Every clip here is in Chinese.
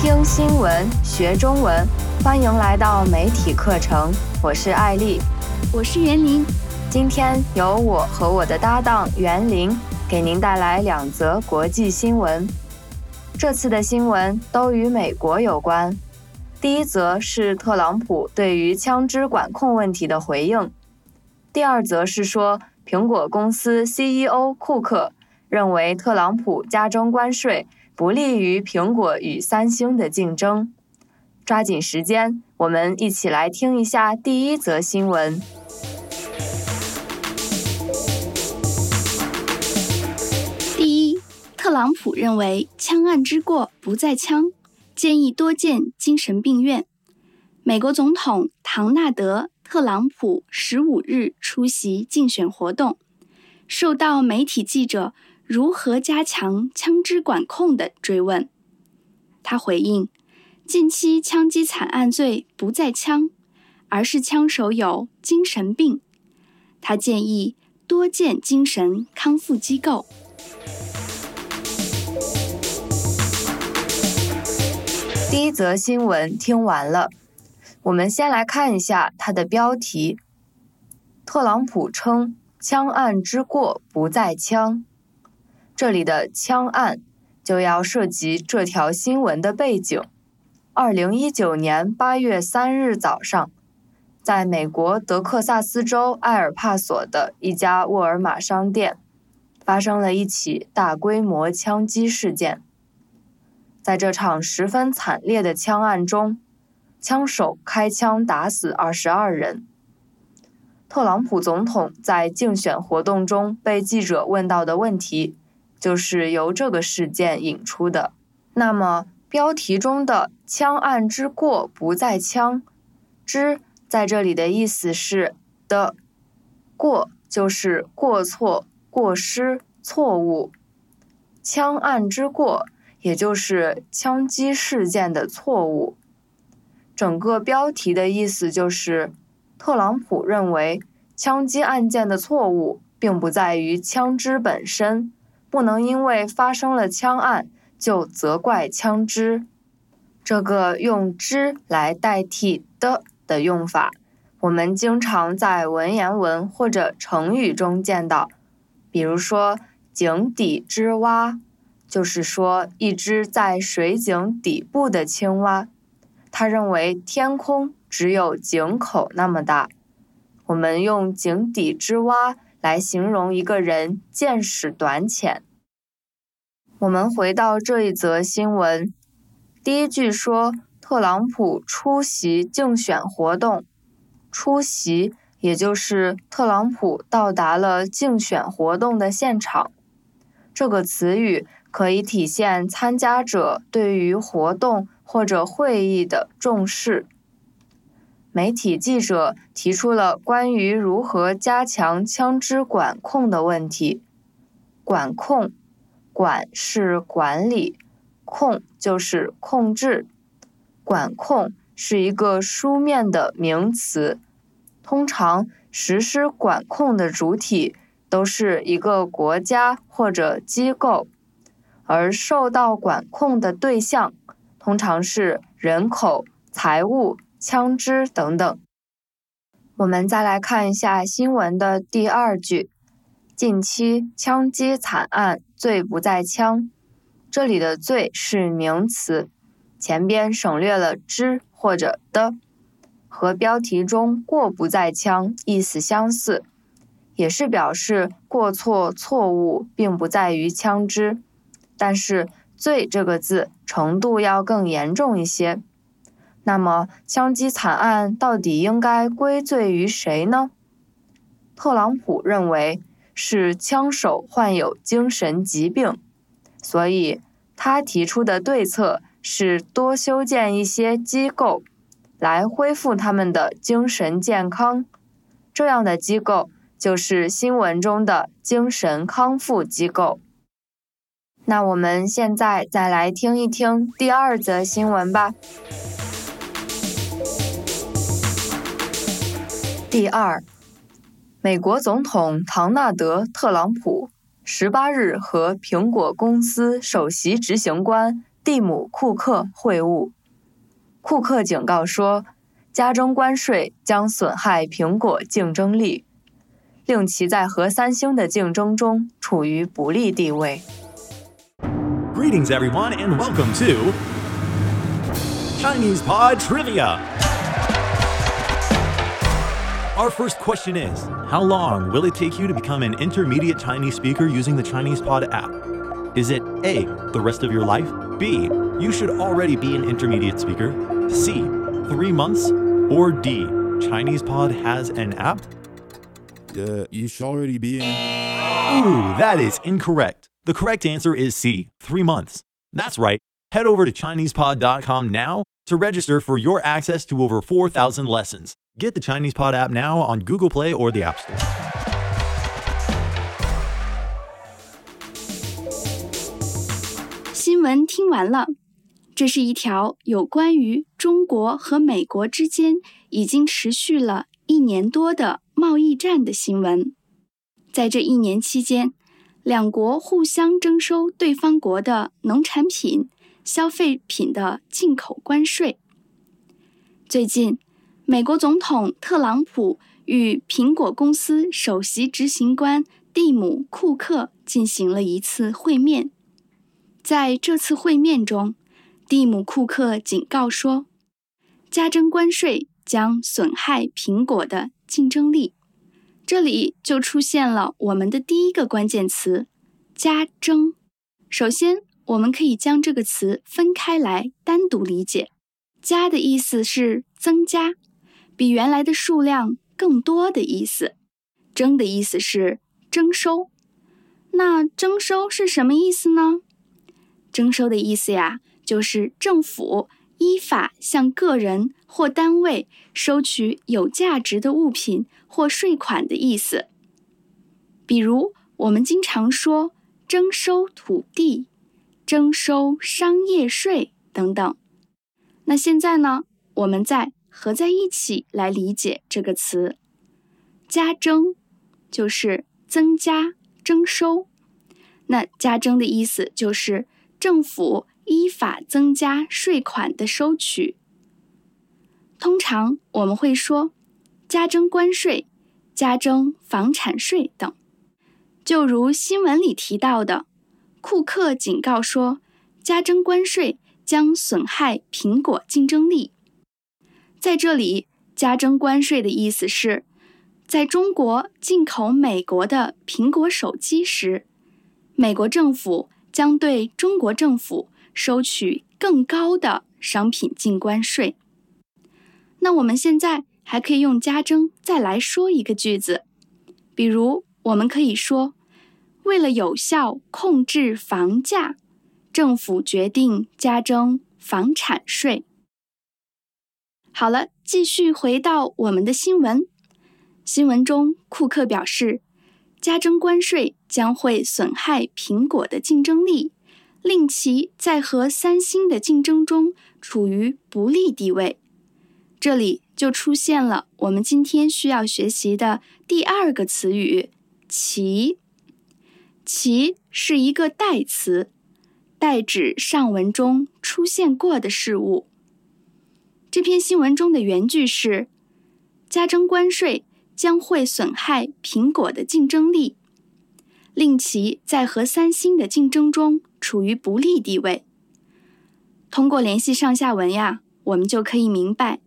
听新闻学中文，欢迎来到媒体课程，我是艾丽。我是袁林。今天由我和我的搭档袁林给您带来两则国际新闻。这次的新闻都与美国有关。第一则是特朗普对于枪支管控问题的回应，第二则是说苹果公司 CEO 库克认为特朗普加征关税不利于苹果与三星的竞争。抓紧时间，我们一起来听一下第一则新闻。第一，特朗普认为枪案之过不在枪，建议多建精神病院。美国总统唐纳德·特朗普十五日出席竞选活动，受到媒体记者如何加强枪支管控的追问，他回应：近期枪击惨案罪不在枪，而是枪手有精神病。他建议多建精神康复机构。第一则新闻听完了，我们先来看一下它的标题。特朗普称枪案之过不在枪，这里的枪案就要涉及这条新闻的背景。二零一九年八月三日早上，在美国德克萨斯州埃尔帕索的一家沃尔玛商店，发生了一起大规模枪击事件。在这场十分惨烈的枪案中，枪手开枪打死二十二人。特朗普总统在竞选活动中被记者问到的问题，就是由这个事件引出的。那么，标题中的“枪案之过不在枪”，之在这里的意思是的，过就是过错、过失、错误，枪案之过。也就是枪击事件的错误。整个标题的意思就是，特朗普认为枪击案件的错误并不在于枪支本身，不能因为发生了枪案就责怪枪支。这个用“之”来代替“的”的用法，我们经常在文言文或者成语中见到，比如说“井底之蛙”。就是说，一只在水井底部的青蛙，他认为天空只有井口那么大。我们用“井底之蛙”来形容一个人见识短浅。我们回到这一则新闻，第一句说特朗普出席竞选活动，出席也就是特朗普到达了竞选活动的现场。这个词语。可以体现参加者对于活动或者会议的重视。媒体记者提出了关于如何加强枪支管控的问题。管控，管是管理，控就是控制。管控是一个书面的名词，通常实施管控的主体都是一个国家或者机构。而受到管控的对象通常是人口、财物、枪支等等。我们再来看一下新闻的第二句：近期枪击惨案罪不在枪。这里的“罪”是名词，前边省略了“之”或者“的”，和标题中“过不在枪”意思相似，也是表示过错、错误并不在于枪支。但是“罪”这个字程度要更严重一些。那么，枪击惨案到底应该归罪于谁呢？特朗普认为是枪手患有精神疾病，所以他提出的对策是多修建一些机构，来恢复他们的精神健康。这样的机构就是新闻中的精神康复机构。那我们现在再来听一听第二则新闻吧。第二，美国总统唐纳德·特朗普十八日和苹果公司首席执行官蒂姆·库克会晤。库克警告说，加征关税将损害苹果竞争力，令其在和三星的竞争中处于不利地位。Greetings, everyone, and welcome to Chinese Pod Trivia. Our first question is How long will it take you to become an intermediate Chinese speaker using the Chinese Pod app? Is it A, the rest of your life? B, you should already be an intermediate speaker? C, three months? Or D, Chinese Pod has an app? Uh, you should already be in. Ooh, that is incorrect. The correct answer is C, three months. That's right. Head over to ChinesePod.com now to register for your access to over 4,000 lessons. Get the Chinese Pod app now on Google Play or the App Store. 新闻听完了，这是一条有关于中国和美国之间已经持续了一年多的贸易战的新闻。在这一年期间， 两国互相征收对方国的农产品、消费品的进口关税。最近，美国总统特朗普与苹果公司首席执行官蒂姆·库克进行了一次会面。在这次会面中，蒂姆·库克警告说，加征关税将损害苹果的竞争力。这里就出现了我们的第一个关键词“加征”。首先，我们可以将这个词分开来单独理解。“加”的意思是增加，比原来的数量更多的意思；“征”的意思是征收。那征收是什么意思呢？征收的意思呀，就是政府依法向个人或单位收取有价值的物品或税款的意思。比如，我们经常说征收土地、征收商业税等等。那现在呢，我们再合在一起来理解这个词“加征”，就是增加、征收。那加征的意思就是。政府依法增加税款的收取。通常我们会说加征关税、加征房产税等。就如新闻里提到的，库克警告说，加征关税将损害苹果竞争力。在这里，加征关税的意思是，在中国进口美国的苹果手机时，美国政府。将对中国政府收取更高的商品进关税。那我们现在还可以用加征再来说一个句子，比如我们可以说：为了有效控制房价，政府决定加征房产税。好了，继续回到我们的新闻。新闻中，库克表示。加征关税将会损害苹果的竞争力，令其在和三星的竞争中处于不利地位。这里就出现了我们今天需要学习的第二个词语“其”。其是一个代词，代指上文中出现过的事物。这篇新闻中的原句是：加征关税。将会损害苹果的竞争力，令其在和三星的竞争中处于不利地位。通过联系上下文呀，我们就可以明白，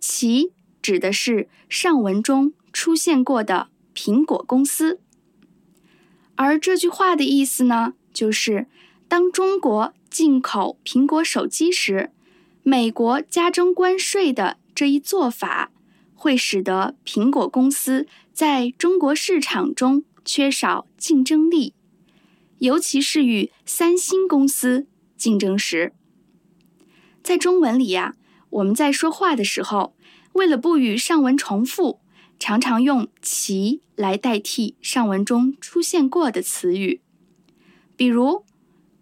其指的是上文中出现过的苹果公司。而这句话的意思呢，就是当中国进口苹果手机时，美国加征关税的这一做法。会使得苹果公司在中国市场中缺少竞争力，尤其是与三星公司竞争时。在中文里呀，我们在说话的时候，为了不与上文重复，常常用“其”来代替上文中出现过的词语。比如，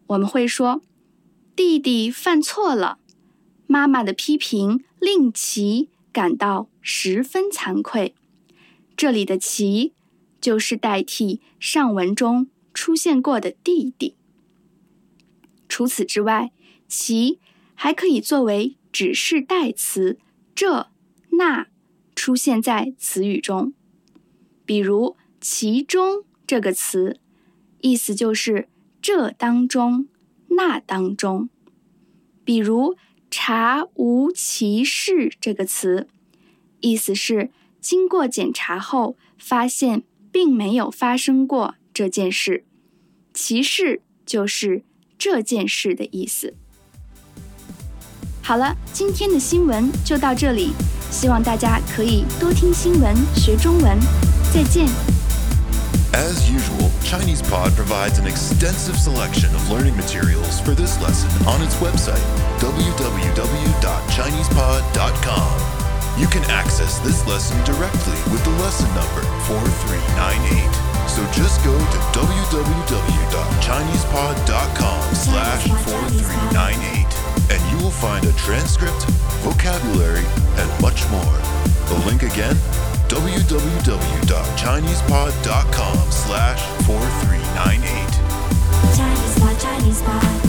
我们会说：“弟弟犯错了，妈妈的批评令其。”感到十分惭愧。这里的“其”就是代替上文中出现过的弟弟。除此之外，其还可以作为指示代词这、那出现在词语中。比如“其中”这个词，意思就是这当中、那当中。比如“查无其事”这个词，意思是经过检查后发现并没有发生过这件事。其事就是这件事的意思。好了，今天的新闻就到这里，希望大家可以多听新闻，学中文。再见。As usual, ChinesePod provides an extensive selection of learning materials for this lesson on its website, www.chinesepod.com. You can access this lesson directly with the lesson number 4398. So just go to www.chinesepod.com slash 4398 and you will find a transcript, vocabulary, and much more. The link again, www.chinesepod.com slash 4398. Chinese Pod, Chinese Pod.